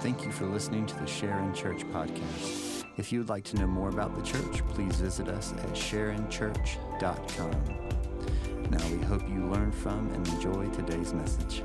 Thank you for listening to the Sharon Church podcast. If you would like to know more about the church, please visit us at sharonchurch.com. Now, we hope you learn from and enjoy today's message.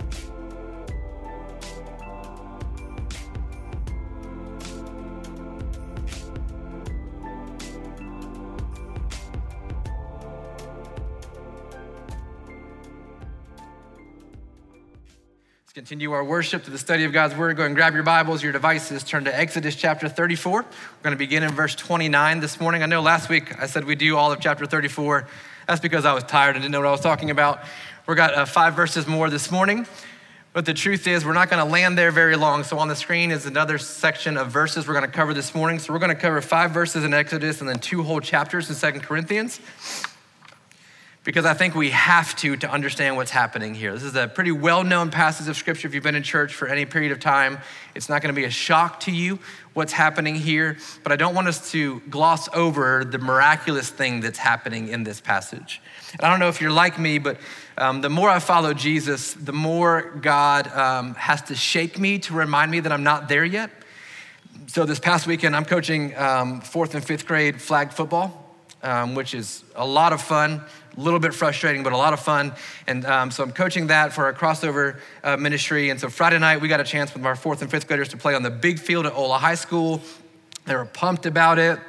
Continue our worship to the study of God's Word. Go and grab your Bibles, your devices, turn to Exodus chapter 34. We're going to begin in verse 29 this morning. I know last week I said we do all of chapter 34. That's because I was tired and didn't know what I was talking about. We've got uh, five verses more this morning. But the truth is, we're not going to land there very long. So on the screen is another section of verses we're going to cover this morning. So we're going to cover five verses in Exodus and then two whole chapters in Second Corinthians because I think we have to to understand what's happening here. This is a pretty well known passage of scripture. If you've been in church for any period of time, it's not going to be a shock to you what's happening here, but I don't want us to gloss over the miraculous thing that's happening in this passage. And I don't know if you're like me, but um, the more I follow Jesus, the more God um, has to shake me to remind me that I'm not there yet. So this past weekend, I'm coaching um, fourth and fifth grade flag football, um, which is a lot of fun a little bit frustrating, but a lot of fun. And um, so I'm coaching that for our crossover uh, ministry. And so Friday night, we got a chance with our fourth and fifth graders to play on the big field at Ola High School. They were pumped about it.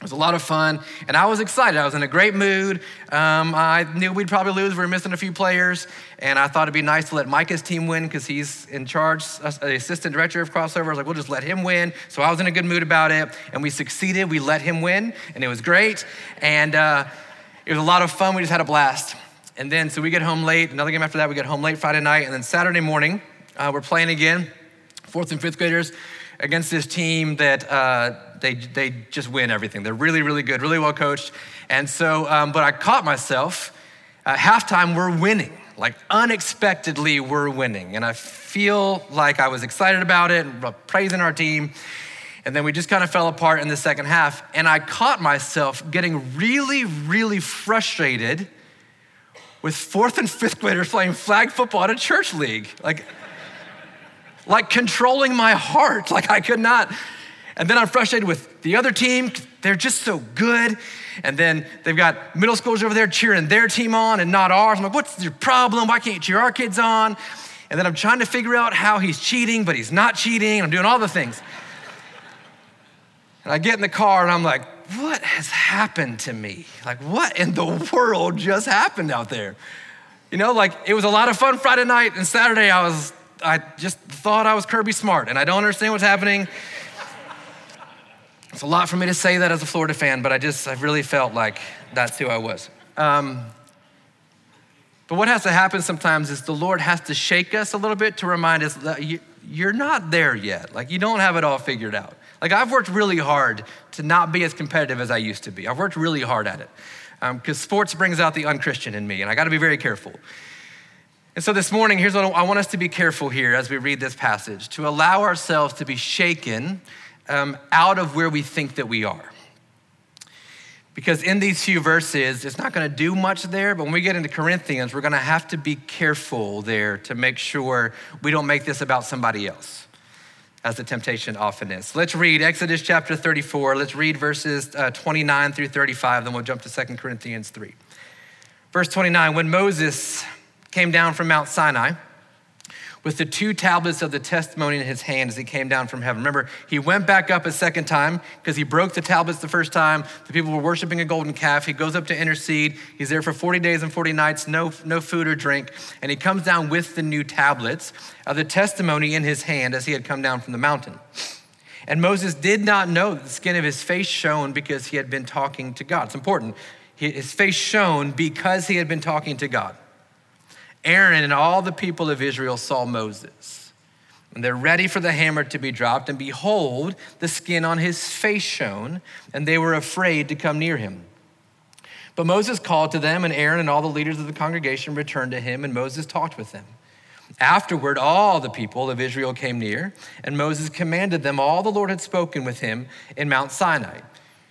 It was a lot of fun, and I was excited. I was in a great mood. Um, I knew we'd probably lose. We were missing a few players, and I thought it'd be nice to let Micah's team win because he's in charge, uh, the assistant director of crossover. I was like, we'll just let him win. So I was in a good mood about it, and we succeeded. We let him win, and it was great. And uh, it was a lot of fun. We just had a blast. And then, so we get home late. Another game after that, we get home late Friday night. And then Saturday morning, uh, we're playing again, fourth and fifth graders, against this team that uh, they, they just win everything. They're really, really good, really well coached. And so, um, but I caught myself at halftime, we're winning. Like unexpectedly, we're winning. And I feel like I was excited about it and praising our team. And then we just kind of fell apart in the second half. And I caught myself getting really, really frustrated with fourth and fifth graders playing flag football at a church league. Like, like controlling my heart. Like I could not. And then I'm frustrated with the other team. They're just so good. And then they've got middle schoolers over there cheering their team on and not ours. I'm like, what's your problem? Why can't you cheer our kids on? And then I'm trying to figure out how he's cheating, but he's not cheating. I'm doing all the things. And I get in the car and I'm like, what has happened to me? Like, what in the world just happened out there? You know, like it was a lot of fun Friday night and Saturday I was, I just thought I was Kirby Smart and I don't understand what's happening. It's a lot for me to say that as a Florida fan, but I just, I really felt like that's who I was. Um, but what has to happen sometimes is the Lord has to shake us a little bit to remind us that you, you're not there yet. Like you don't have it all figured out. Like, I've worked really hard to not be as competitive as I used to be. I've worked really hard at it because um, sports brings out the unchristian in me, and I got to be very careful. And so this morning, here's what I want us to be careful here as we read this passage to allow ourselves to be shaken um, out of where we think that we are. Because in these few verses, it's not going to do much there, but when we get into Corinthians, we're going to have to be careful there to make sure we don't make this about somebody else as the temptation often is. Let's read Exodus chapter 34. Let's read verses uh, 29 through 35, then we'll jump to 2 Corinthians 3. Verse 29 When Moses came down from Mount Sinai, with the two tablets of the testimony in his hand as he came down from heaven. Remember, he went back up a second time because he broke the tablets the first time. The people were worshiping a golden calf. He goes up to intercede. He's there for 40 days and 40 nights, no, no food or drink. And he comes down with the new tablets of the testimony in his hand as he had come down from the mountain. And Moses did not know that the skin of his face shone because he had been talking to God. It's important. His face shone because he had been talking to God. Aaron and all the people of Israel saw Moses. And they're ready for the hammer to be dropped, and behold, the skin on his face shone, and they were afraid to come near him. But Moses called to them, and Aaron and all the leaders of the congregation returned to him, and Moses talked with them. Afterward, all the people of Israel came near, and Moses commanded them all the Lord had spoken with him in Mount Sinai.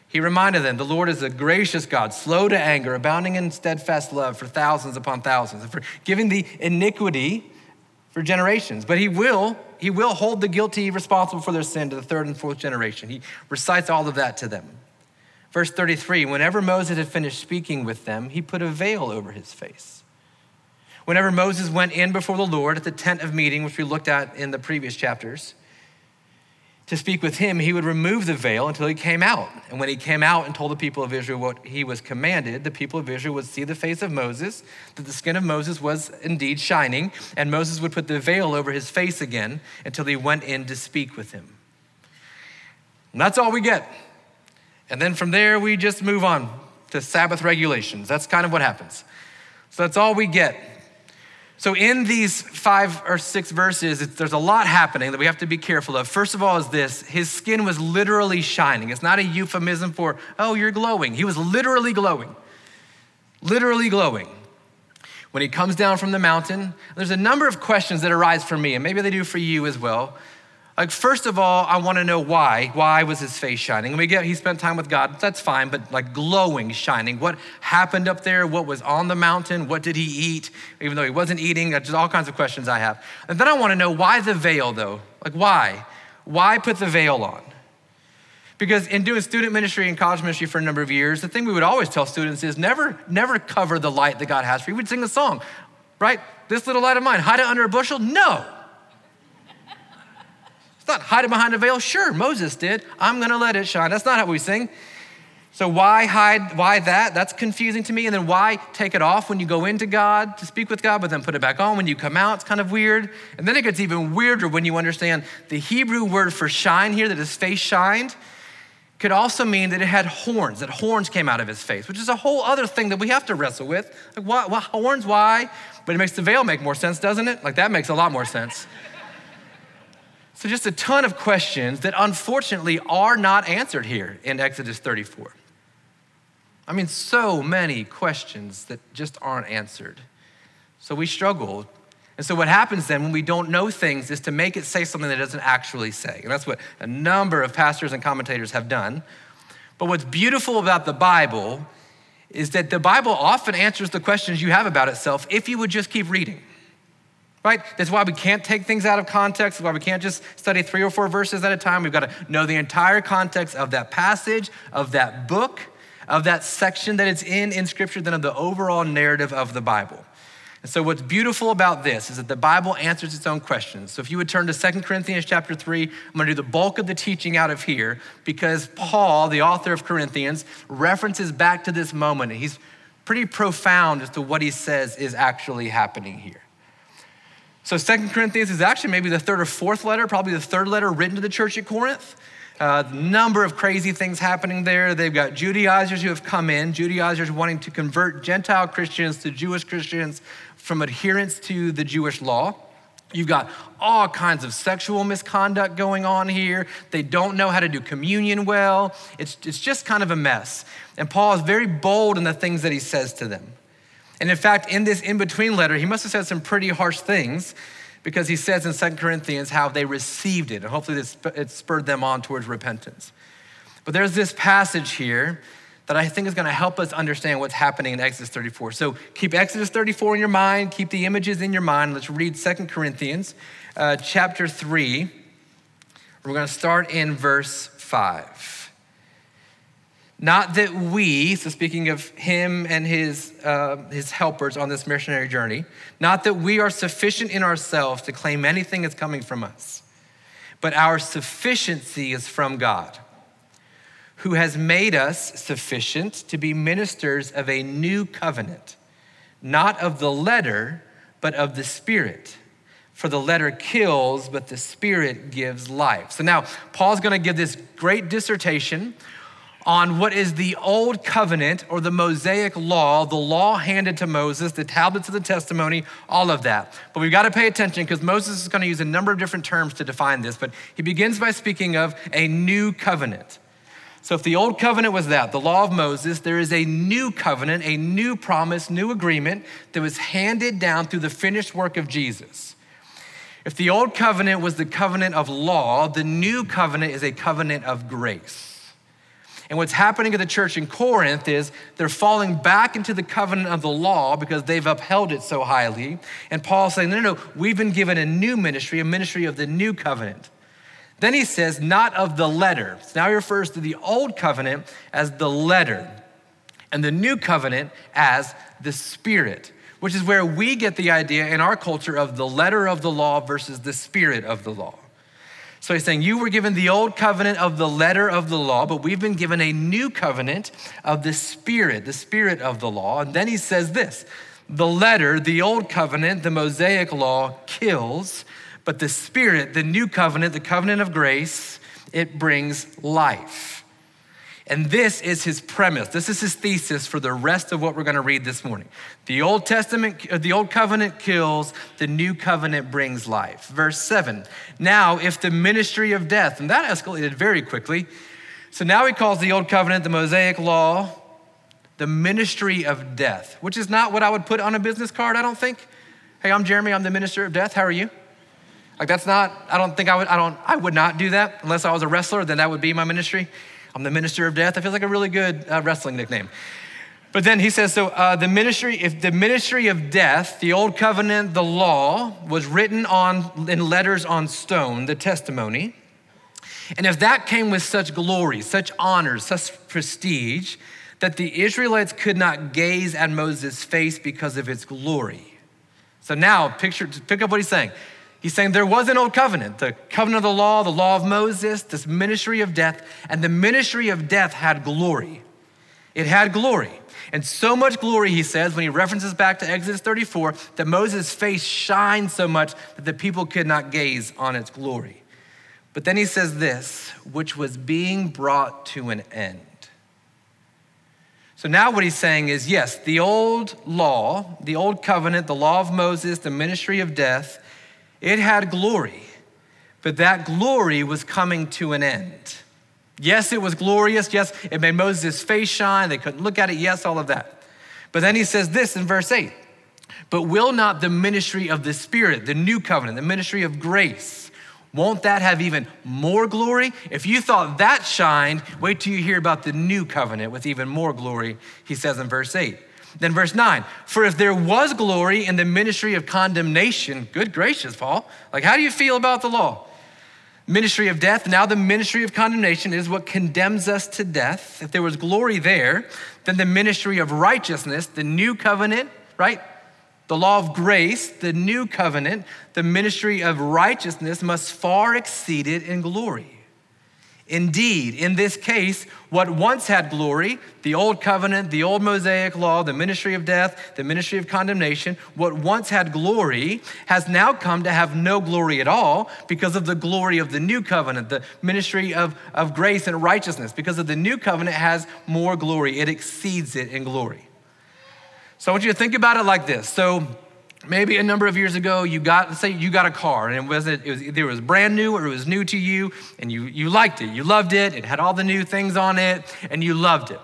He reminded them the Lord is a gracious God, slow to anger, abounding in steadfast love for thousands upon thousands, and for giving the iniquity for generations. But he will he will hold the guilty responsible for their sin to the third and fourth generation. He recites all of that to them. Verse 33 Whenever Moses had finished speaking with them, he put a veil over his face. Whenever Moses went in before the Lord at the tent of meeting, which we looked at in the previous chapters, to speak with him, he would remove the veil until he came out. And when he came out and told the people of Israel what he was commanded, the people of Israel would see the face of Moses, that the skin of Moses was indeed shining, and Moses would put the veil over his face again until he went in to speak with him. And that's all we get. And then from there, we just move on to Sabbath regulations. That's kind of what happens. So that's all we get. So, in these five or six verses, there's a lot happening that we have to be careful of. First of all, is this his skin was literally shining. It's not a euphemism for, oh, you're glowing. He was literally glowing. Literally glowing. When he comes down from the mountain, there's a number of questions that arise for me, and maybe they do for you as well. Like, first of all, I want to know why. Why was his face shining? And we get he spent time with God, that's fine, but like glowing, shining. What happened up there? What was on the mountain? What did he eat? Even though he wasn't eating, just all kinds of questions I have. And then I want to know why the veil, though? Like, why? Why put the veil on? Because in doing student ministry and college ministry for a number of years, the thing we would always tell students is never, never cover the light that God has for you. We'd sing a song, right? This little light of mine, hide it under a bushel? No not hiding behind a veil. Sure, Moses did. I'm going to let it shine. That's not how we sing. So why hide? Why that? That's confusing to me. And then why take it off when you go into God to speak with God, but then put it back on when you come out? It's kind of weird. And then it gets even weirder when you understand the Hebrew word for shine here, that his face shined, could also mean that it had horns, that horns came out of his face, which is a whole other thing that we have to wrestle with. Like, why, why horns? Why? But it makes the veil make more sense, doesn't it? Like that makes a lot more sense. So, just a ton of questions that unfortunately are not answered here in Exodus 34. I mean, so many questions that just aren't answered. So, we struggle. And so, what happens then when we don't know things is to make it say something that it doesn't actually say. And that's what a number of pastors and commentators have done. But what's beautiful about the Bible is that the Bible often answers the questions you have about itself if you would just keep reading right? That's why we can't take things out of context. That's why we can't just study three or four verses at a time. We've got to know the entire context of that passage, of that book, of that section that it's in in Scripture, then of the overall narrative of the Bible. And so what's beautiful about this is that the Bible answers its own questions. So if you would turn to Second Corinthians chapter 3, I'm going to do the bulk of the teaching out of here because Paul, the author of Corinthians, references back to this moment. And he's pretty profound as to what he says is actually happening here. So Second Corinthians is actually maybe the third or fourth letter, probably the third letter written to the church at Corinth. A uh, number of crazy things happening there. They've got Judaizers who have come in, Judaizers wanting to convert Gentile Christians to Jewish Christians from adherence to the Jewish law. You've got all kinds of sexual misconduct going on here. They don't know how to do communion well. It's, it's just kind of a mess. And Paul is very bold in the things that he says to them. And in fact, in this in between letter, he must have said some pretty harsh things because he says in 2 Corinthians how they received it, and hopefully it spurred them on towards repentance. But there's this passage here that I think is going to help us understand what's happening in Exodus 34. So keep Exodus 34 in your mind, keep the images in your mind. Let's read 2 Corinthians uh, chapter 3. We're going to start in verse 5. Not that we, so speaking of him and his, uh, his helpers on this missionary journey, not that we are sufficient in ourselves to claim anything is coming from us, but our sufficiency is from God, who has made us sufficient to be ministers of a new covenant, not of the letter, but of the Spirit. For the letter kills, but the Spirit gives life. So now, Paul's gonna give this great dissertation on what is the old covenant or the Mosaic law, the law handed to Moses, the tablets of the testimony, all of that. But we've got to pay attention because Moses is going to use a number of different terms to define this. But he begins by speaking of a new covenant. So if the old covenant was that, the law of Moses, there is a new covenant, a new promise, new agreement that was handed down through the finished work of Jesus. If the old covenant was the covenant of law, the new covenant is a covenant of grace. And what's happening at the church in Corinth is they're falling back into the covenant of the law because they've upheld it so highly. And Paul's saying, no, no, no, we've been given a new ministry, a ministry of the new covenant. Then he says, not of the letter. So now he refers to the old covenant as the letter, and the new covenant as the spirit, which is where we get the idea in our culture of the letter of the law versus the spirit of the law. So he's saying, You were given the old covenant of the letter of the law, but we've been given a new covenant of the spirit, the spirit of the law. And then he says this the letter, the old covenant, the Mosaic law kills, but the spirit, the new covenant, the covenant of grace, it brings life. And this is his premise. This is his thesis for the rest of what we're going to read this morning. The Old Testament, uh, the Old Covenant kills, the New Covenant brings life. Verse 7. Now, if the ministry of death, and that escalated very quickly. So now he calls the Old Covenant, the Mosaic Law, the ministry of death, which is not what I would put on a business card, I don't think. Hey, I'm Jeremy, I'm the minister of death. How are you? Like that's not, I don't think I would, I don't, I would not do that unless I was a wrestler, then that would be my ministry. I'm the minister of death. That feels like a really good uh, wrestling nickname. But then he says, so uh, the ministry, if the ministry of death, the old covenant, the law, was written on in letters on stone, the testimony, and if that came with such glory, such honor, such prestige, that the Israelites could not gaze at Moses' face because of its glory. So now, picture, pick up what he's saying. He's saying there was an old covenant, the covenant of the law, the law of Moses, this ministry of death, and the ministry of death had glory. It had glory. And so much glory, he says, when he references back to Exodus 34, that Moses' face shined so much that the people could not gaze on its glory. But then he says this, which was being brought to an end. So now what he's saying is yes, the old law, the old covenant, the law of Moses, the ministry of death, it had glory, but that glory was coming to an end. Yes, it was glorious. Yes, it made Moses' face shine. They couldn't look at it. Yes, all of that. But then he says this in verse 8 But will not the ministry of the Spirit, the new covenant, the ministry of grace, won't that have even more glory? If you thought that shined, wait till you hear about the new covenant with even more glory, he says in verse 8. Then, verse 9, for if there was glory in the ministry of condemnation, good gracious, Paul, like how do you feel about the law? Ministry of death, now the ministry of condemnation is what condemns us to death. If there was glory there, then the ministry of righteousness, the new covenant, right? The law of grace, the new covenant, the ministry of righteousness must far exceed it in glory. Indeed, in this case, what once had glory, the old covenant, the old Mosaic law, the ministry of death, the ministry of condemnation, what once had glory has now come to have no glory at all because of the glory of the new covenant, the ministry of, of grace and righteousness. Because of the new covenant has more glory, it exceeds it in glory. So I want you to think about it like this. So, maybe a number of years ago you got let's say you got a car and it was it was either it was brand new or it was new to you and you you liked it. You loved it. It had all the new things on it and you loved it.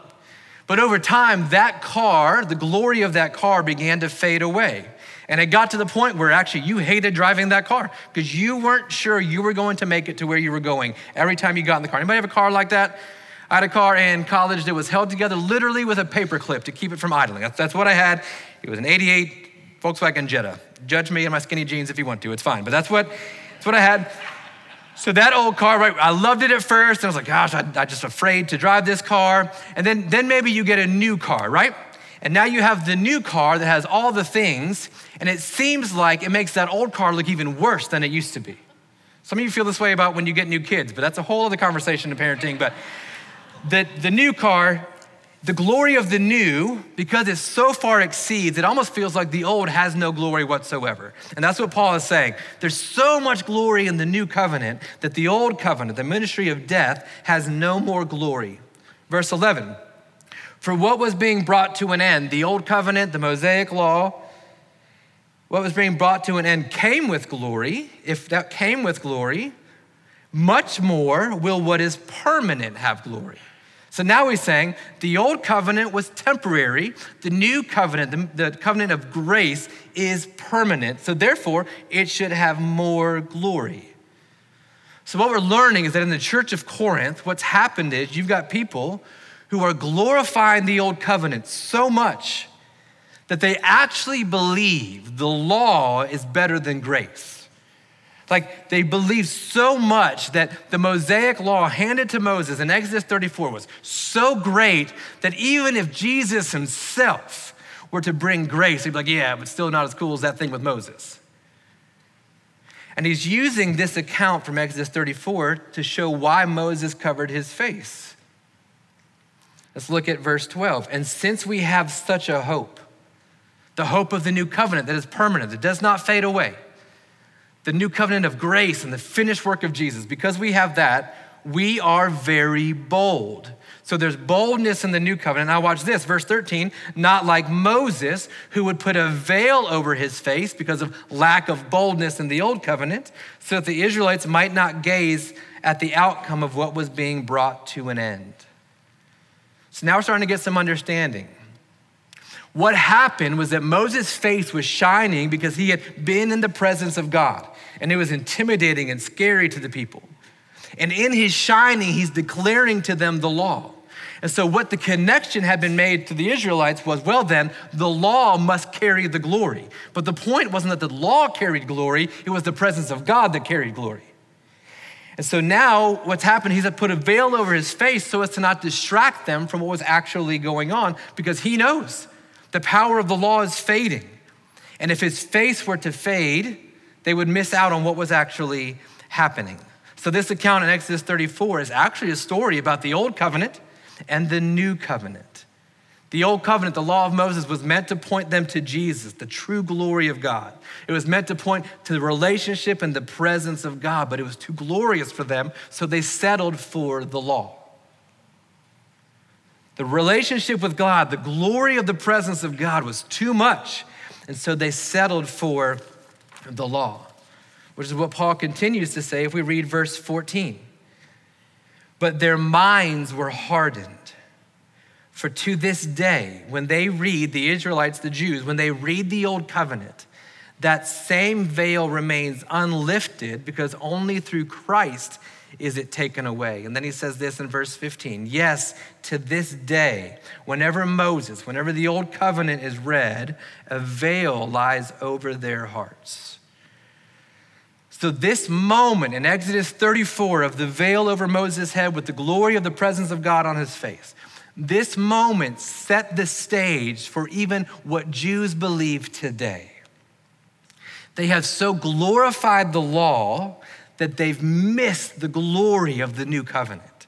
But over time that car the glory of that car began to fade away. And it got to the point where actually you hated driving that car because you weren't sure you were going to make it to where you were going every time you got in the car. Anybody have a car like that? I had a car in college that was held together literally with a paper clip to keep it from idling. That's, that's what I had. It was an 88 Volkswagen Jetta. Judge me in my skinny jeans if you want to, it's fine. But that's what, that's what I had. So that old car, right, I loved it at first. And I was like, gosh, I, am just afraid to drive this car. And then, then maybe you get a new car, right? And now you have the new car that has all the things, and it seems like it makes that old car look even worse than it used to be. Some of you feel this way about when you get new kids, but that's a whole other conversation in parenting. But the, the new car the glory of the new, because it so far exceeds, it almost feels like the old has no glory whatsoever. And that's what Paul is saying. There's so much glory in the new covenant that the old covenant, the ministry of death, has no more glory. Verse 11 For what was being brought to an end, the old covenant, the Mosaic law, what was being brought to an end came with glory. If that came with glory, much more will what is permanent have glory. So now he's saying the old covenant was temporary, the new covenant, the, the, covenant of grace, is permanent. So therefore, it should have more glory. So, what we're learning is that in the church of Corinth, what's happened is you've got people who are glorifying the old covenant so much that they actually believe the law is better than grace. Like they believe so much that the Mosaic law handed to Moses in Exodus 34 was so great that even if Jesus himself were to bring grace, he'd be like, yeah, but still not as cool as that thing with Moses. And he's using this account from Exodus 34 to show why Moses covered his face. Let's look at verse 12. And since we have such a hope, the hope of the new covenant that is permanent, that does not fade away, the new covenant of grace and the finished work of Jesus, because we have that, we are very bold. So there's boldness in the new covenant. Now, watch this, verse 13. Not like Moses, who would put a veil over his face because of lack of boldness in the old covenant, so that the Israelites might not gaze at the outcome of what was being brought to an end. So now we're starting to get some understanding. What happened was that Moses' face was shining because he had been in the presence of God, and it was intimidating and scary to the people. And in his shining, he's declaring to them the law. And so, what the connection had been made to the Israelites was well, then, the law must carry the glory. But the point wasn't that the law carried glory, it was the presence of God that carried glory. And so now what's happened, he's put a veil over his face so as to not distract them from what was actually going on because he knows the power of the law is fading. And if his face were to fade, they would miss out on what was actually happening. So, this account in Exodus 34 is actually a story about the old covenant and the new covenant. The old covenant, the law of Moses, was meant to point them to Jesus, the true glory of God. It was meant to point to the relationship and the presence of God, but it was too glorious for them, so they settled for the law. The relationship with God, the glory of the presence of God was too much, and so they settled for the law, which is what Paul continues to say if we read verse 14 but their minds were hardened. For to this day, when they read, the Israelites, the Jews, when they read the Old Covenant, that same veil remains unlifted because only through Christ is it taken away. And then he says this in verse 15 Yes, to this day, whenever Moses, whenever the Old Covenant is read, a veil lies over their hearts. So, this moment in Exodus 34 of the veil over Moses' head with the glory of the presence of God on his face, this moment set the stage for even what Jews believe today. They have so glorified the law that they've missed the glory of the new covenant.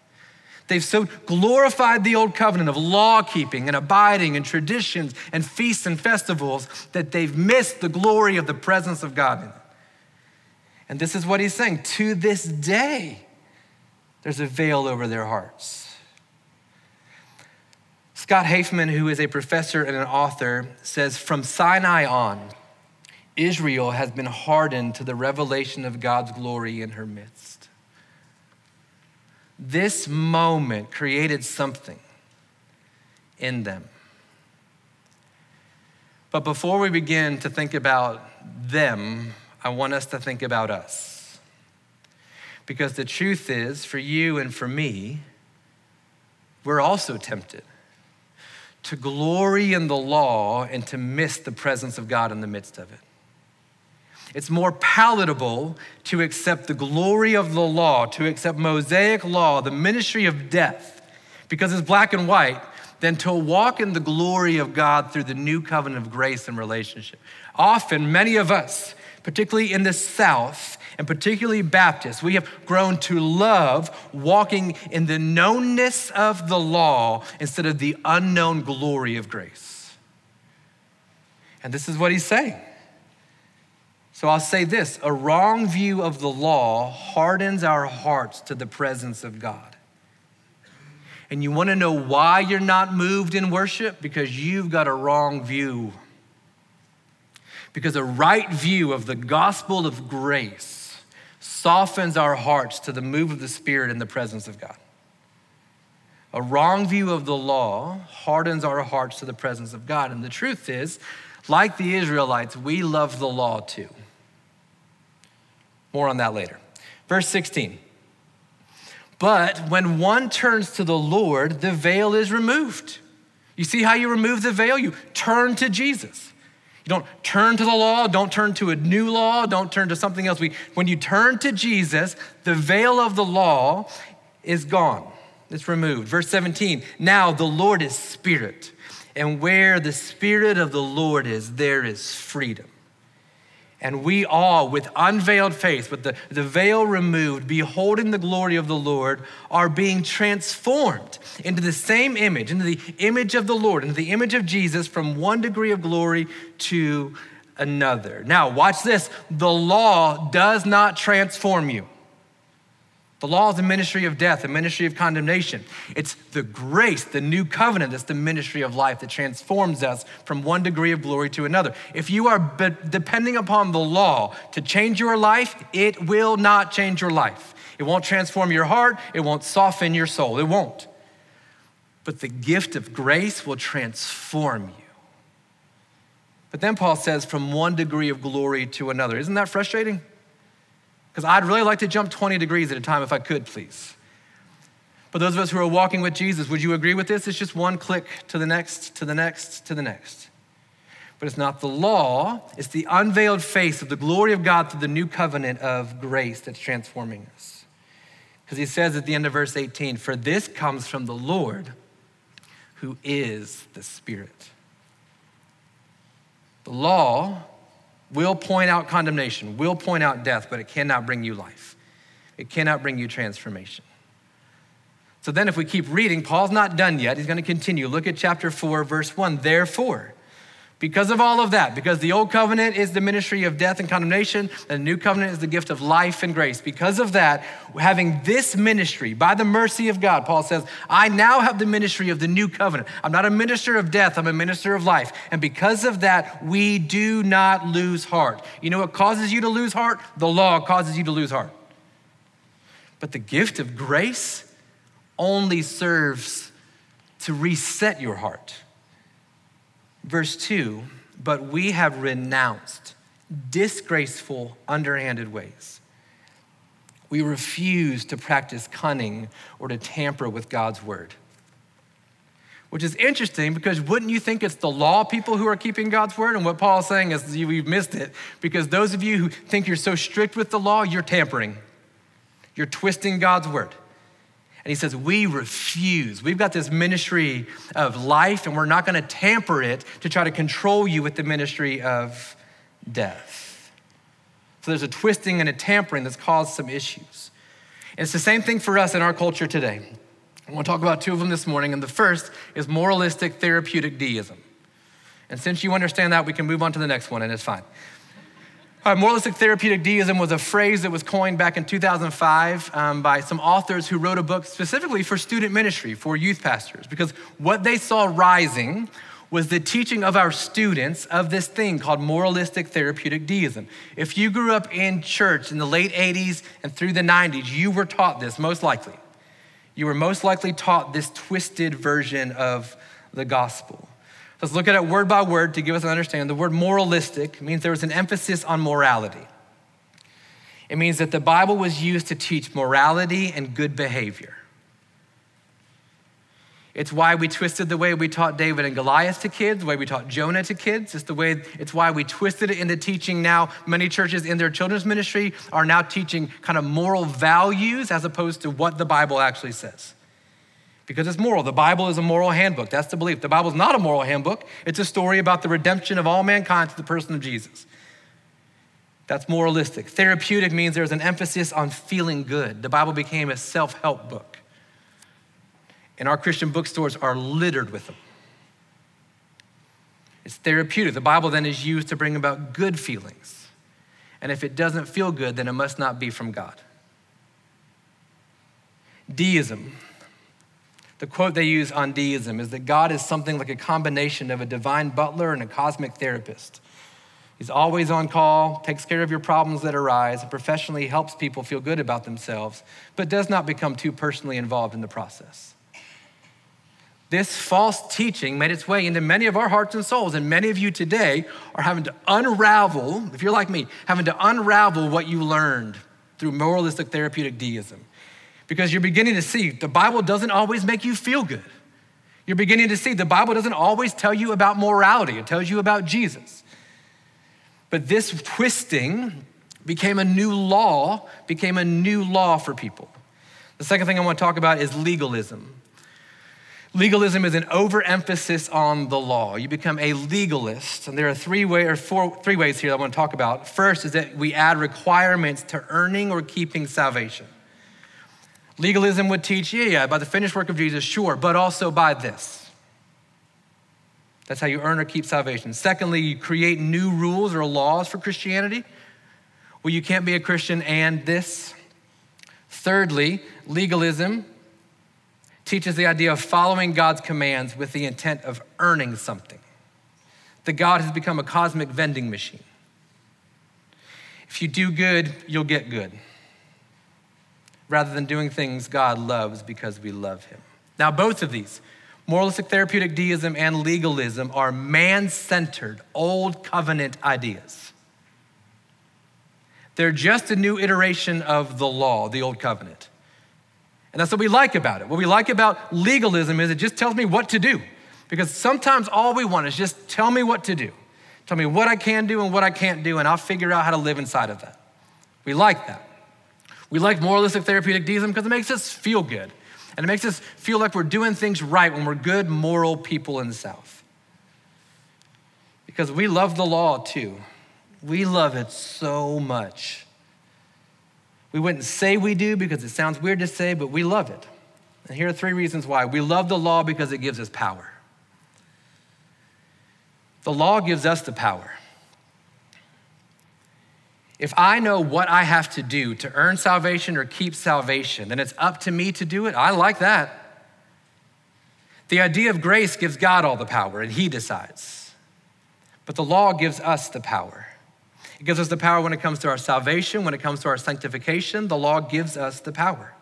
They've so glorified the old covenant of law keeping and abiding and traditions and feasts and festivals that they've missed the glory of the presence of God in it. And this is what he's saying to this day, there's a veil over their hearts. Scott Hafemann, who is a professor and an author, says From Sinai on, Israel has been hardened to the revelation of God's glory in her midst. This moment created something in them. But before we begin to think about them, I want us to think about us. Because the truth is, for you and for me, we're also tempted to glory in the law and to miss the presence of God in the midst of it. It's more palatable to accept the glory of the law, to accept Mosaic law, the ministry of death, because it's black and white, than to walk in the glory of God through the new covenant of grace and relationship. Often, many of us particularly in the South, and particularly Baptists, we have grown to love walking in the knownness of the law instead of the unknown glory of grace. And this is what he's saying. So I'll say this a wrong view of the law hardens our hearts to the presence of God. And you want to know why you're not moved in worship? Because you've got a wrong view because a right view of the gospel of grace softens our hearts to the move of the Spirit in the presence of God. A wrong view of the law hardens our hearts to the presence of God. And the truth is, like the Israelites, we love the law too. More on that later. Verse 16 But when one turns to the Lord, the veil is removed. You see how you remove the veil? You turn to Jesus. You don't turn to the law, don't turn to a new law, don't turn to something else. We, when you turn to Jesus, the veil of the law is gone, it's removed. Verse 17 Now the Lord is spirit, and where the spirit of the Lord is, there is freedom. And we all, with unveiled face, with the, the veil removed, beholding the glory of the Lord, are being transformed into the same image, into the image of the Lord, into the image of Jesus from one degree of glory to another. Now, watch this the law does not transform you. The law is a ministry of death, a ministry of condemnation. It's the grace, the new covenant, that's the ministry of life that transforms us from one degree of glory to another. If you are depending upon the law to change your life, it will not change your life. It won't transform your heart, it won't soften your soul, it won't. But the gift of grace will transform you. But then Paul says, from one degree of glory to another. Isn't that frustrating? Because I'd really like to jump 20 degrees at a time if I could, please. But those of us who are walking with Jesus, would you agree with this? It's just one click to the next, to the next, to the next. But it's not the law, it's the unveiled face of the glory of God through the new covenant of grace that's transforming us. Because he says at the end of verse 18, For this comes from the Lord who is the Spirit. The law will point out condemnation, will point out death, but it cannot bring you life. It cannot bring you transformation. So then, if we keep reading, Paul's not done yet. He's going to continue. Look at chapter 4, verse 1. Therefore, because of all of that, because the old covenant is the ministry of death and condemnation, and the new covenant is the gift of life and grace. Because of that, having this ministry by the mercy of God, Paul says, I now have the ministry of the new covenant. I'm not a minister of death, I'm a minister of life. And because of that, we do not lose heart. You know what causes you to lose heart? The law causes you to lose heart. But the gift of grace only serves to reset your heart Verse 2 But we have renounced disgraceful, underhanded ways. We refuse to practice cunning or to tamper with God's word. Which is interesting because wouldn't you think it's the law people who are keeping God's word? And what Paul is saying is we've missed it because those of you who think you're so strict with the law, you're tampering. You're twisting God's word. And he says, We refuse. We've got this ministry of life, and we're not going to tamper it to try to control you with the ministry of death. So there's a twisting and a tampering that's caused some issues. And it's the same thing for us in our culture today. I want to talk about two of them this morning, and the first is moralistic therapeutic deism. And since you understand that, we can move on to the next one, and it's fine. Uh, moralistic therapeutic deism was a phrase that was coined back in 2005 um, by some authors who wrote a book specifically for student ministry, for youth pastors, because what they saw rising was the teaching of our students of this thing called moralistic therapeutic deism. If you grew up in church in the late 80s and through the 90s, you were taught this, most likely. You were most likely taught this twisted version of the gospel. Let's look at it word by word to give us an understanding. The word moralistic means there was an emphasis on morality. It means that the Bible was used to teach morality and good behavior. It's why we twisted the way we taught David and Goliath to kids, the way we taught Jonah to kids. It's the way it's why we twisted it into teaching now. Many churches in their children's ministry are now teaching kind of moral values as opposed to what the Bible actually says because it's moral. The Bible is a moral handbook. That's the belief. The Bible is not a moral handbook, it's a story about the redemption of all mankind to the person of Jesus. That's moralistic. Therapeutic means there's an emphasis on feeling good. The Bible became a self help book. And our Christian bookstores are littered with them. It's therapeutic. The Bible then is used to bring about good feelings. And if it doesn't feel good, then it must not be from God. Deism the quote they use on deism is that God is something like a combination of a divine butler and a cosmic therapist. He's always on call, takes care of your problems that arise, and professionally helps people feel good about themselves, but does not become too personally involved in the process. This false teaching made its way into many of our hearts and souls, and many of you today are having to unravel, if you're like me, having to unravel what you learned through moralistic therapeutic deism Because you're beginning to see the Bible doesn't always make you feel good. You're beginning to see the Bible doesn't always tell you about morality, it tells you about Jesus. But this twisting became a new law, became a new law for people. The second thing I want to talk about is legalism. Legalism is an overemphasis on the law. You become a legalist, and there are three way or four three ways here I want to talk about. First is that we add requirements to earning or keeping salvation. Legalism would teach, yeah, yeah, by the finished work of Jesus, sure, but also by this. That's how you earn or keep salvation. Secondly, you create new rules or laws for Christianity. Well, you can't be a Christian and this. Thirdly, legalism teaches the idea of following God's commands with the intent of earning something. That God has become a cosmic vending machine. If you do good, you'll get good, rather than doing things God loves because we love Him. Now, both of these, moralistic therapeutic deism and legalism, are man centered, old covenant ideas. They're just a new iteration of the law, the old covenant. And that's what we like about it. What we like about legalism is it just tells me what to do. Because sometimes all we want is just tell me what to do. Tell me what I can do and what I can't do, and I'll figure out how to live inside of that. We like that. We like moralistic therapeutic deism because it makes us feel good. And it makes us feel like we're doing things right when we're good, moral people in the South. Because we love the law too. We love it so much. We wouldn't say we do because it sounds weird to say, but we love it. And here are three reasons why. We love the law because it gives us power. The law gives us the power. If I know what I have to do to earn salvation or keep salvation, then it's up to me to do it. I like that. The idea of grace gives God all the power and He decides. But the law gives us the power. It gives us the power when it comes to our salvation, when it comes to our sanctification. The law gives us the power.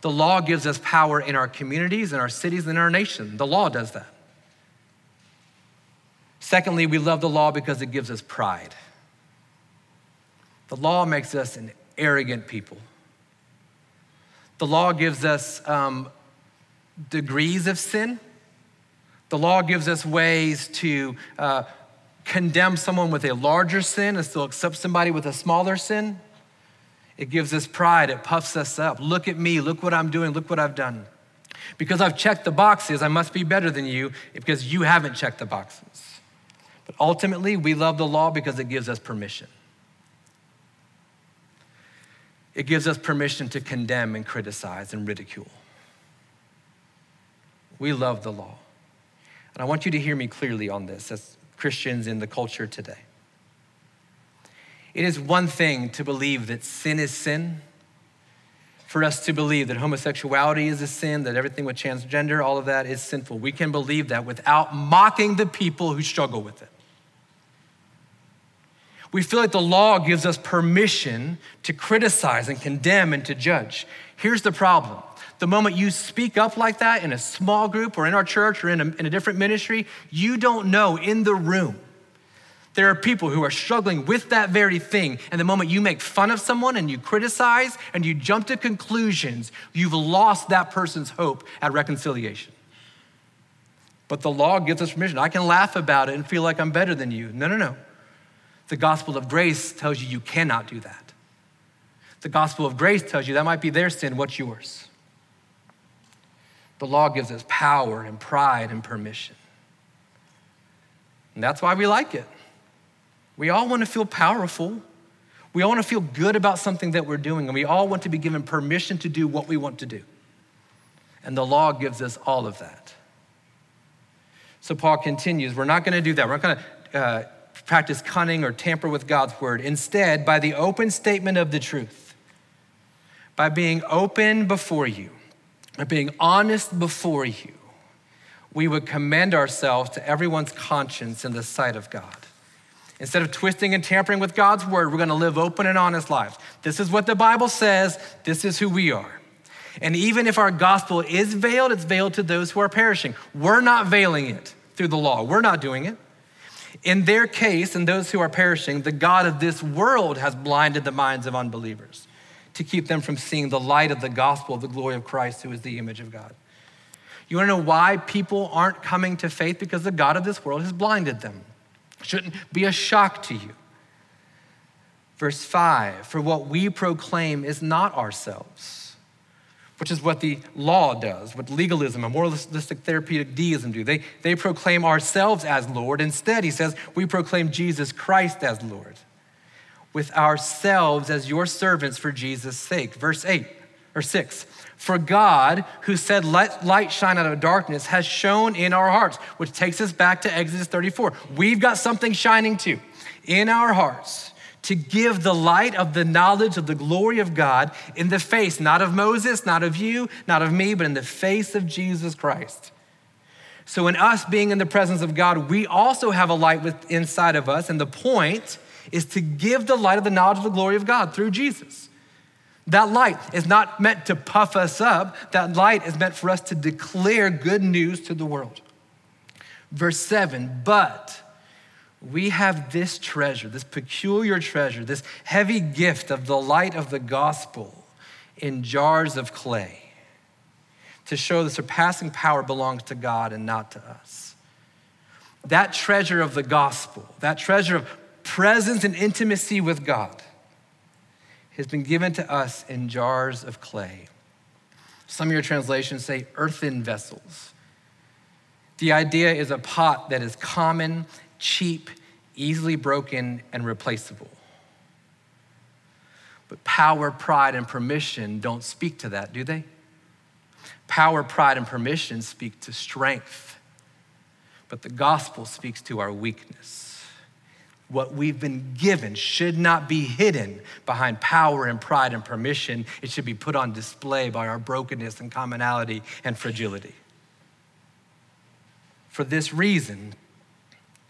The law gives us power in our communities, in our cities, in our nation. The law does that. Secondly, we love the law because it gives us pride. The law makes us an arrogant people. The law gives us um, degrees of sin. The law gives us ways to uh, condemn someone with a larger sin and still accept somebody with a smaller sin. It gives us pride, it puffs us up. Look at me, look what I'm doing, look what I've done. Because I've checked the boxes, I must be better than you because you haven't checked the boxes. But ultimately, we love the law because it gives us permission. It gives us permission to condemn and criticize and ridicule. We love the law. And I want you to hear me clearly on this as Christians in the culture today. It is one thing to believe that sin is sin, for us to believe that homosexuality is a sin, that everything with transgender, all of that is sinful. We can believe that without mocking the people who struggle with it. We feel like the law gives us permission to criticize and condemn and to judge. Here's the problem the moment you speak up like that in a small group or in our church or in a, in a different ministry, you don't know in the room. There are people who are struggling with that very thing. And the moment you make fun of someone and you criticize and you jump to conclusions, you've lost that person's hope at reconciliation. But the law gives us permission. I can laugh about it and feel like I'm better than you. No, no, no. The gospel of grace tells you you cannot do that. The gospel of grace tells you that might be their sin, what's yours? The law gives us power and pride and permission. And that's why we like it. We all want to feel powerful. We all want to feel good about something that we're doing, and we all want to be given permission to do what we want to do. And the law gives us all of that. So Paul continues We're not going to do that. We're not going to uh, practice cunning or tamper with God's word. Instead, by the open statement of the truth, by being open before you, by being honest before you, we would commend ourselves to everyone's conscience in the sight of God. Instead of twisting and tampering with God's word, we're going to live open and honest lives. This is what the Bible says, this is who we are. And even if our gospel is veiled, it's veiled to those who are perishing. We're not veiling it through the law, we're not doing it. In their case, and those who are perishing, the God of this world has blinded the minds of unbelievers to keep them from seeing the light of the gospel of the glory of Christ, who is the image of God. You wanna know why people aren't coming to faith? Because the God of this world has blinded them. Shouldn't be a shock to you. Verse 5 For what we proclaim is not ourselves, which is what the law does, what legalism and moralistic therapeutic deism do. They, they proclaim ourselves as Lord. Instead, he says, we proclaim Jesus Christ as Lord, with ourselves as your servants for Jesus' sake. Verse 8 or 6 For God, who said, Let light shine out of darkness, has shone in our hearts, which takes us back to Exodus 34. We've got something shining too in our hearts to give the light of the knowledge of the glory of God in the face, not of Moses, not of you, not of me, but in the face of Jesus Christ. So, in us being in the presence of God, we also have a light with, inside of us, and the point is to give the light of the knowledge of the glory of God through Jesus. That light is not meant to puff us up, that light is meant for us to declare good news to the world. Verse 7 But we have this treasure, this peculiar treasure, this heavy gift of the light of the gospel in jars of clay to show the surpassing power belongs to God and not to us. That treasure of the gospel, that treasure of presence and intimacy with God, has been given to us in jars of clay. Some of your translations say earthen vessels. The idea is a pot that is common cheap, easily broken, and replaceable. But power, pride, and permission don't speak to that, do they? Power, pride, and permission speak to strength, but the gospel speaks to our weakness. What we've been given should not be hidden behind power and pride and permission. It should be put on display by our brokenness and commonality and fragility. For this reason,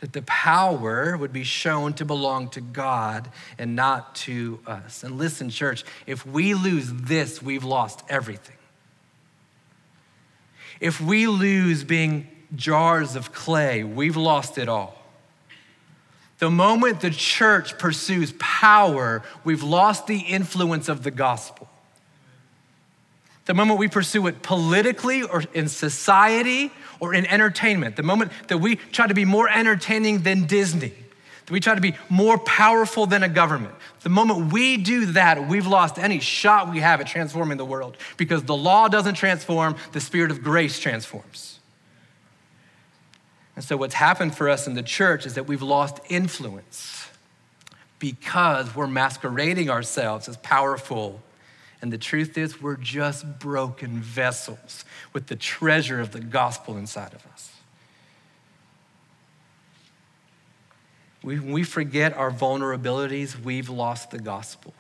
that the power would be shown to belong to God and not to us. And listen, church, if we lose this, we've lost everything. If we lose being jars of clay, we've lost it all. The moment the church pursues power, we've lost the influence of the gospel. The moment we pursue it politically or in society or in entertainment, the moment that we try to be more entertaining than Disney, that we try to be more powerful than a government, the moment we do that, we've lost any shot we have at transforming the world because the law doesn't transform, the Spirit of grace transforms. And so, what's happened for us in the church is that we've lost influence because we're masquerading ourselves as powerful and the truth is, we're just broken vessels with the treasure of the gospel inside of us. We, when we forget our vulnerabilities, we've lost the gospel.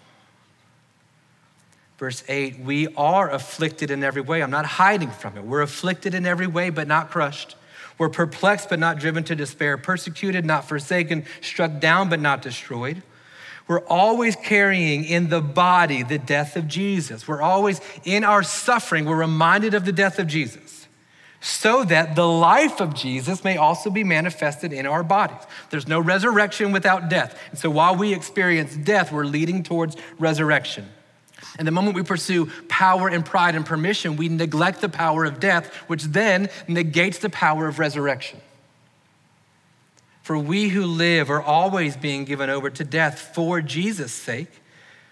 Verse 8, we are afflicted in every way. I'm not hiding from it. We're afflicted in every way, but not crushed. We're perplexed, but not driven to despair, persecuted, not forsaken, struck down, but not destroyed. We're always carrying in the body the death of Jesus. We're always in our suffering, we're reminded of the death of Jesus so that the life of Jesus may also be manifested in our bodies. There's no resurrection without death. And so while we experience death, we're leading towards resurrection. And the moment we pursue power and pride and permission, we neglect the power of death, which then negates the power of resurrection. For we who live are always being given over to death for Jesus' sake,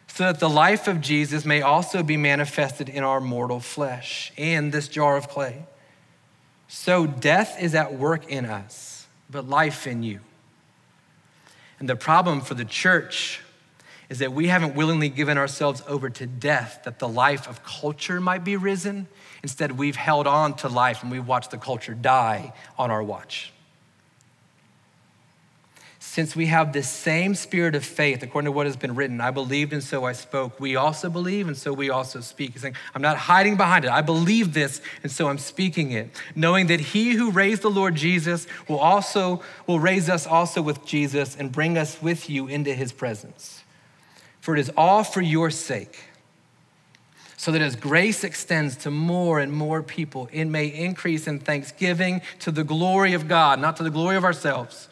so that the life of Jesus may also be manifested in our mortal flesh, and this jar of clay. So death is at work in us, but life in you. And the problem for the church is that we haven't willingly given ourselves over to death that the life of culture might be risen. Instead, we've held on to life and we've watched the culture die on our watch. Since we have the same spirit of faith, according to what has been written, I believed and so I spoke. We also believe and so we also speak. He's saying, I'm not hiding behind it. I believe this and so I'm speaking it, knowing that he who raised the Lord Jesus will also will raise us also with Jesus and bring us with you into his presence. For it is all for your sake so that as grace extends to more and more people, it may increase in thanksgiving to the glory of God, not to the glory of ourselves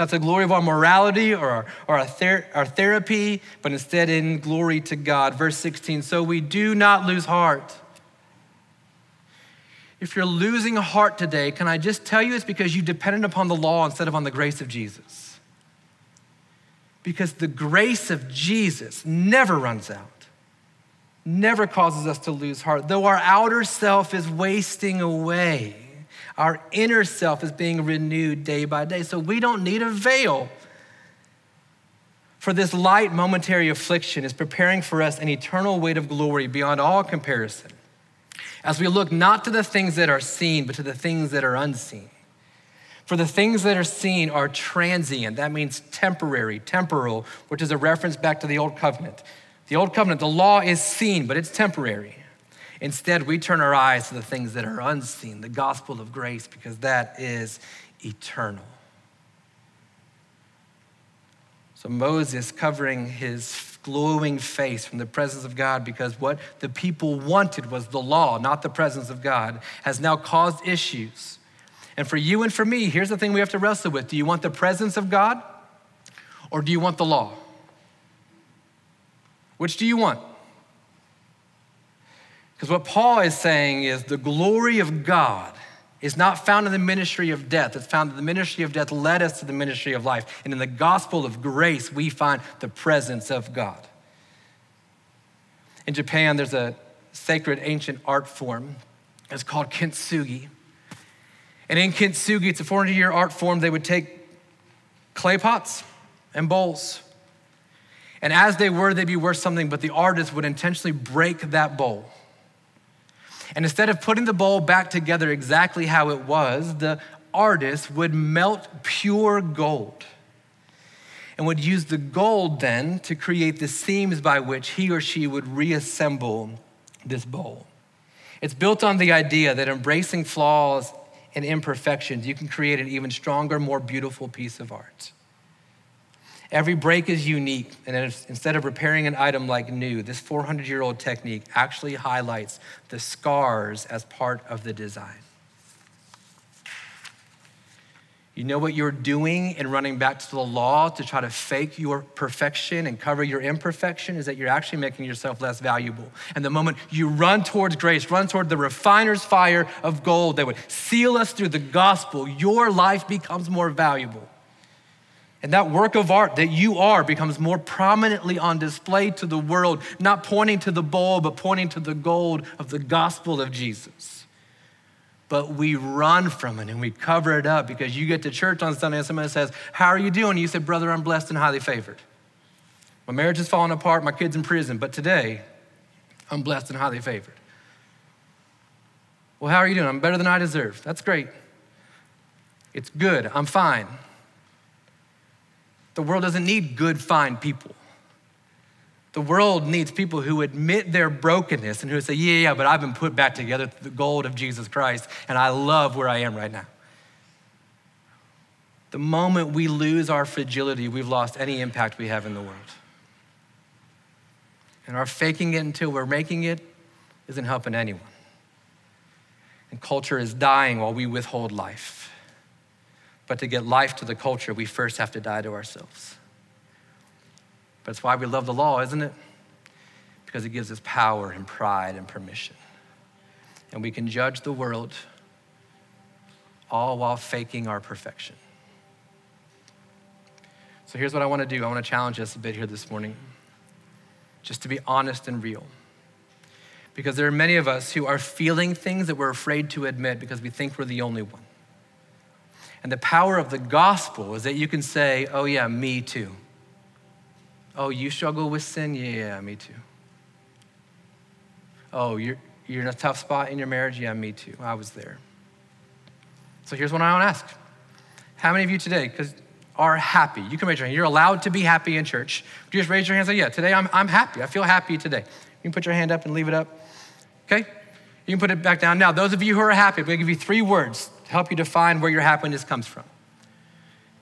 not the glory of our morality or our, or our, ther- our therapy, but instead in glory to God. Verse 16, so we do not lose heart. If you're losing heart today, can I just tell you it's because you depended upon the law instead of on the grace of Jesus? Because the grace of Jesus never runs out never causes us to lose heart. Though our outer self is wasting away, our inner self is being renewed day by day. So we don't need a veil. For this light momentary affliction is preparing for us an eternal weight of glory beyond all comparison. As we look not to the things that are seen, but to the things that are unseen. For the things that are seen are transient. That means temporary, temporal, which is a reference back to the old covenant. The old covenant, the law is seen, but it's temporary. Instead, we turn our eyes to the things that are unseen, the gospel of grace, because that is eternal. So Moses covering his glowing face from the presence of God because what the people wanted was the law, not the presence of God, has now caused issues. And for you and for me, here's the thing we have to wrestle with. Do you want the presence of God or do you want the law? Which do you want? Because what Paul is saying is the glory of God is not found in the ministry of death. It's found in the ministry of death led us to the ministry of life. And in the gospel of grace, we find the presence of God. In Japan, there's a sacred ancient art form. It's called kintsugi. And in kintsugi, it's a 400 year art form. They would take clay pots and bowls and as they were, they'd be worth something, but the artist would intentionally break that bowl. And instead of putting the bowl back together exactly how it was, the artist would melt pure gold and would use the gold then to create the seams by which he or she would reassemble this bowl. It's built on the idea that embracing flaws and imperfections, you can create an even stronger, more beautiful piece of art. Every break is unique, and instead of repairing an item like new, this 400 year old technique actually highlights the scars as part of the design. You know what you're doing in running back to the law to try to fake your perfection and cover your imperfection is that you're actually making yourself less valuable. And the moment you run towards grace, run toward the refiner's fire of gold that would seal us through the gospel, your life becomes more valuable. And that work of art that you are becomes more prominently on display to the world, not pointing to the bowl, but pointing to the gold of the gospel of Jesus. But we run from it and we cover it up because you get to church on Sunday and somebody says, How are you doing? You said, Brother, I'm blessed and highly favored. My marriage is falling apart, my kid's in prison, but today I'm blessed and highly favored. Well, how are you doing? I'm better than I deserve. That's great. It's good. I'm fine. The world doesn't need good, fine people. The world needs people who admit their brokenness and who say, Yeah, yeah, but I've been put back together through the gold of Jesus Christ, and I love where I am right now. The moment we lose our fragility, we've lost any impact we have in the world. And our faking it until we're making it isn't helping anyone. And culture is dying while we withhold life. But to get life to the culture, we first have to die to ourselves. That's why we love the law, isn't it? Because it gives us power and pride and permission. And we can judge the world all while faking our perfection. So here's what I want to do I want to challenge us a bit here this morning, just to be honest and real. Because there are many of us who are feeling things that we're afraid to admit because we think we're the only one. And the power of the gospel is that you can say, oh, yeah, me too. Oh, you struggle with sin? Yeah, yeah, me too. Oh, you're, you're in a tough spot in your marriage? Yeah, me too. I was there. So here's what I want to ask How many of you today because are happy? You can raise your hand. You're allowed to be happy in church. Just raise your hand and say, Yeah, today I'm, I'm happy. I feel happy today. You can put your hand up and leave it up. Okay? You can put it back down. Now, those of you who are happy, I'm going to give you three words to help you define where your happiness comes from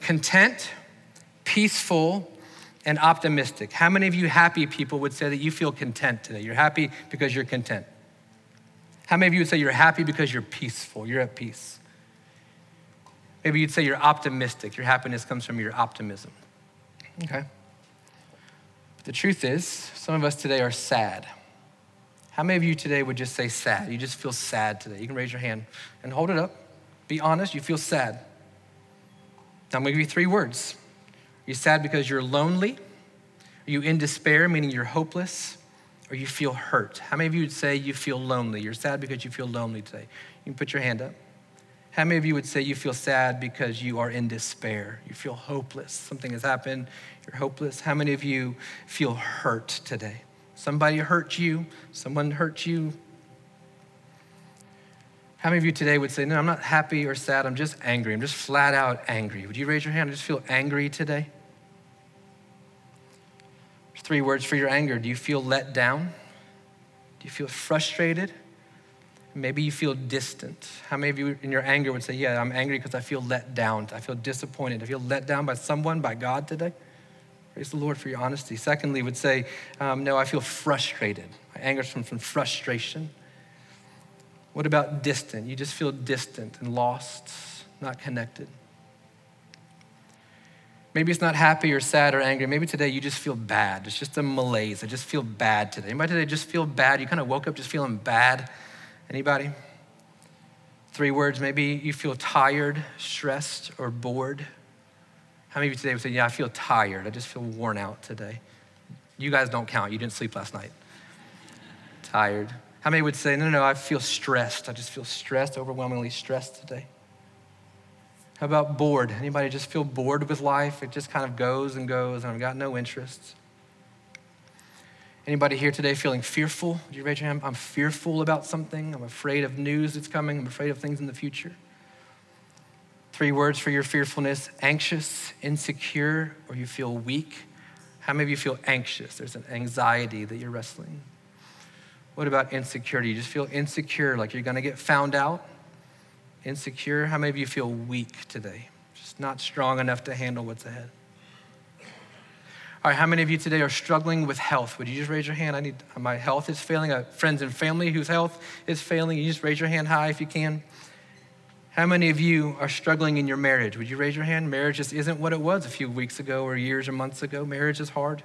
content, peaceful, and optimistic. How many of you happy people would say that you feel content today? You're happy because you're content. How many of you would say you're happy because you're peaceful? You're at peace. Maybe you'd say you're optimistic. Your happiness comes from your optimism. Okay. The truth is, some of us today are sad. How many of you today would just say sad? You just feel sad today. You can raise your hand and hold it up. Be honest, you feel sad. Now, I'm to give you three words. You're you sad because you're lonely? Are you in despair, meaning you're hopeless? Or you feel hurt? How many of you would say you feel lonely? You're sad because you feel lonely today. You can put your hand up. How many of you would say you feel sad because you are in despair? You feel hopeless. Something has happened. You're hopeless. How many of you feel hurt today? Somebody hurt you. Someone hurt you. How many of you today would say, No, I'm not happy or sad. I'm just angry. I'm just flat out angry. Would you raise your hand? I just feel angry today. There's three words for your anger. Do you feel let down? Do you feel frustrated? Maybe you feel distant. How many of you in your anger would say, Yeah, I'm angry because I feel let down. I feel disappointed. I feel let down by someone, by God today? Praise the Lord for your honesty. Secondly, would say, um, No, I feel frustrated. My anger comes from frustration. What about distant? You just feel distant and lost, not connected. Maybe it's not happy or sad or angry. Maybe today you just feel bad. It's just a malaise. I just feel bad today. Anybody today just feel bad? You kind of woke up just feeling bad. Anybody? Three words. Maybe you feel tired, stressed, or bored. How many of you today would say, Yeah, I feel tired. I just feel worn out today? You guys don't count. You didn't sleep last night. Tired. How many would say, No, no, no, I feel stressed. I just feel stressed, overwhelmingly stressed today? How about bored? Anybody just feel bored with life? It just kind of goes and goes, and I've got no interests. Anybody here today feeling fearful? Would you raise your hand? I'm fearful about something. I'm afraid of news that's coming. I'm afraid of things in the future. Three words for your fearfulness anxious, insecure, or you feel weak. How many of you feel anxious? There's an anxiety that you're wrestling. What about insecurity? You just feel insecure, like you're gonna get found out? Insecure? How many of you feel weak today? Just not strong enough to handle what's ahead? All right, how many of you today are struggling with health? Would you just raise your hand? I need my health is failing. I friends and family whose health is failing. You just raise your hand high if you can. How many of you are struggling in your marriage? Would you raise your hand? Marriage just isn't what it was a few weeks ago or years or months ago. Marriage is hard.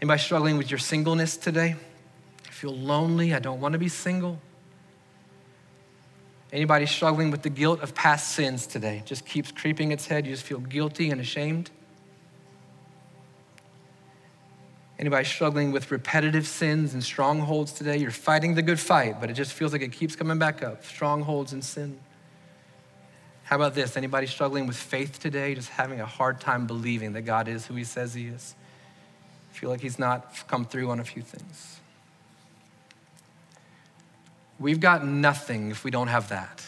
Anybody struggling with your singleness today? I feel lonely. I don't want to be single. Anybody struggling with the guilt of past sins today? Just keeps creeping its head. You just feel guilty and ashamed. Anybody struggling with repetitive sins and strongholds today? You're fighting the good fight, but it just feels like it keeps coming back up. Strongholds and sin. How about this? Anybody struggling with faith today, just having a hard time believing that God is who He says He is? Feel like He's not come through on a few things. We've got nothing if we don't have that.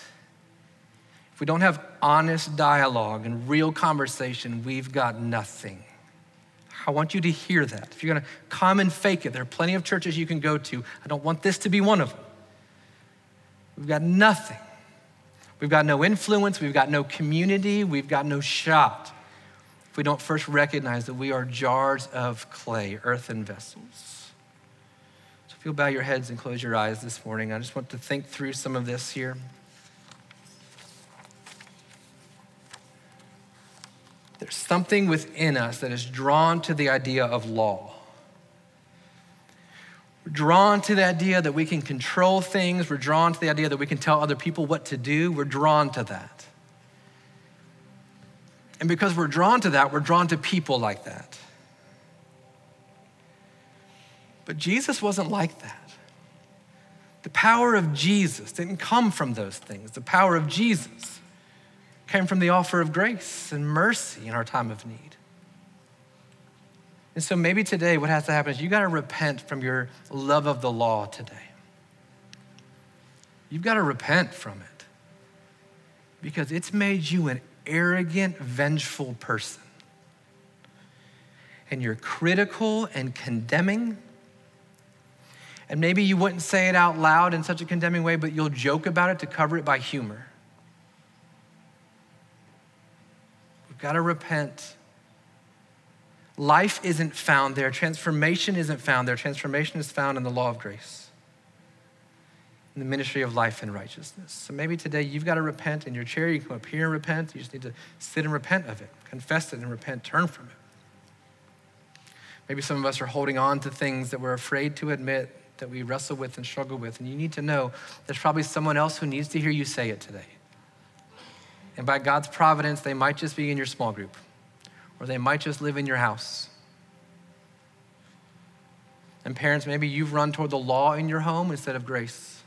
If we don't have honest dialogue and real conversation, we've got nothing. I want you to hear that. If you're going to come and fake it, there are plenty of churches you can go to. I don't want this to be one of them. We've got nothing. We've got no influence. We've got no community. We've got no shot if we don't first recognize that we are jars of clay, earthen vessels. So if you'll bow your heads and close your eyes this morning, I just want to think through some of this here. There's something within us that is drawn to the idea of law. We're drawn to the idea that we can control things. We're drawn to the idea that we can tell other people what to do. We're drawn to that. And because we're drawn to that, we're drawn to people like that. But Jesus wasn't like that. The power of Jesus didn't come from those things. The power of Jesus came from the offer of grace and mercy in our time of need. And so maybe today what has to happen is you got to repent from your love of the law today. You've got to repent from it because it's made you an arrogant, vengeful person. And you're critical and condemning. And maybe you wouldn't say it out loud in such a condemning way, but you'll joke about it to cover it by humor. Got to repent. Life isn't found there, transformation isn't found there. Transformation is found in the law of grace. in the ministry of life and righteousness. So maybe today you've got to repent in your chair. You come up here and repent. You just need to sit and repent of it, confess it and repent, turn from it. Maybe some of us are holding on to things that we're afraid to admit that we wrestle with and struggle with. And you need to know there's probably someone else who needs to hear you say it today. And by God's providence, they might just be in your small group, or they might just live in your house. And parents, maybe you've run toward the law in your home instead of grace.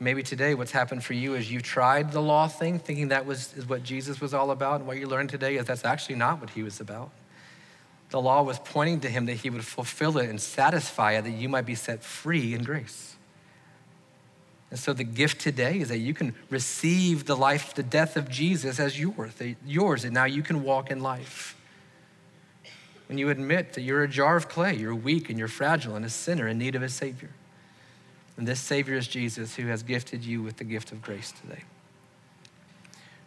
Maybe today what's happened for you is you tried the law thing, thinking that was is what Jesus was all about. And what you learned today is that's actually not what he was about. The law was pointing to him that he would fulfill it and satisfy it, that you might be set free in grace. And so the gift today is that you can receive the life, the death of Jesus as yours, yours, and now you can walk in life. When you admit that you're a jar of clay, you're weak and you're fragile and a sinner in need of a Savior. And this Savior is Jesus who has gifted you with the gift of grace today.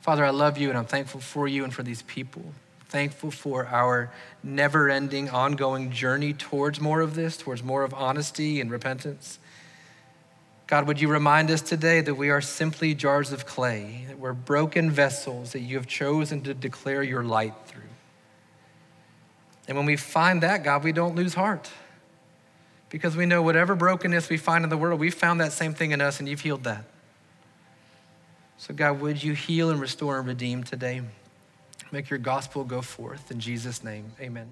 Father, I love you and I'm thankful for you and for these people. Thankful for our never ending, ongoing journey towards more of this, towards more of honesty and repentance. God, would you remind us today that we are simply jars of clay, that we're broken vessels that you have chosen to declare your light through. And when we find that, God, we don't lose heart because we know whatever brokenness we find in the world, we found that same thing in us and you've healed that. So, God, would you heal and restore and redeem today? Make your gospel go forth. In Jesus' name, amen.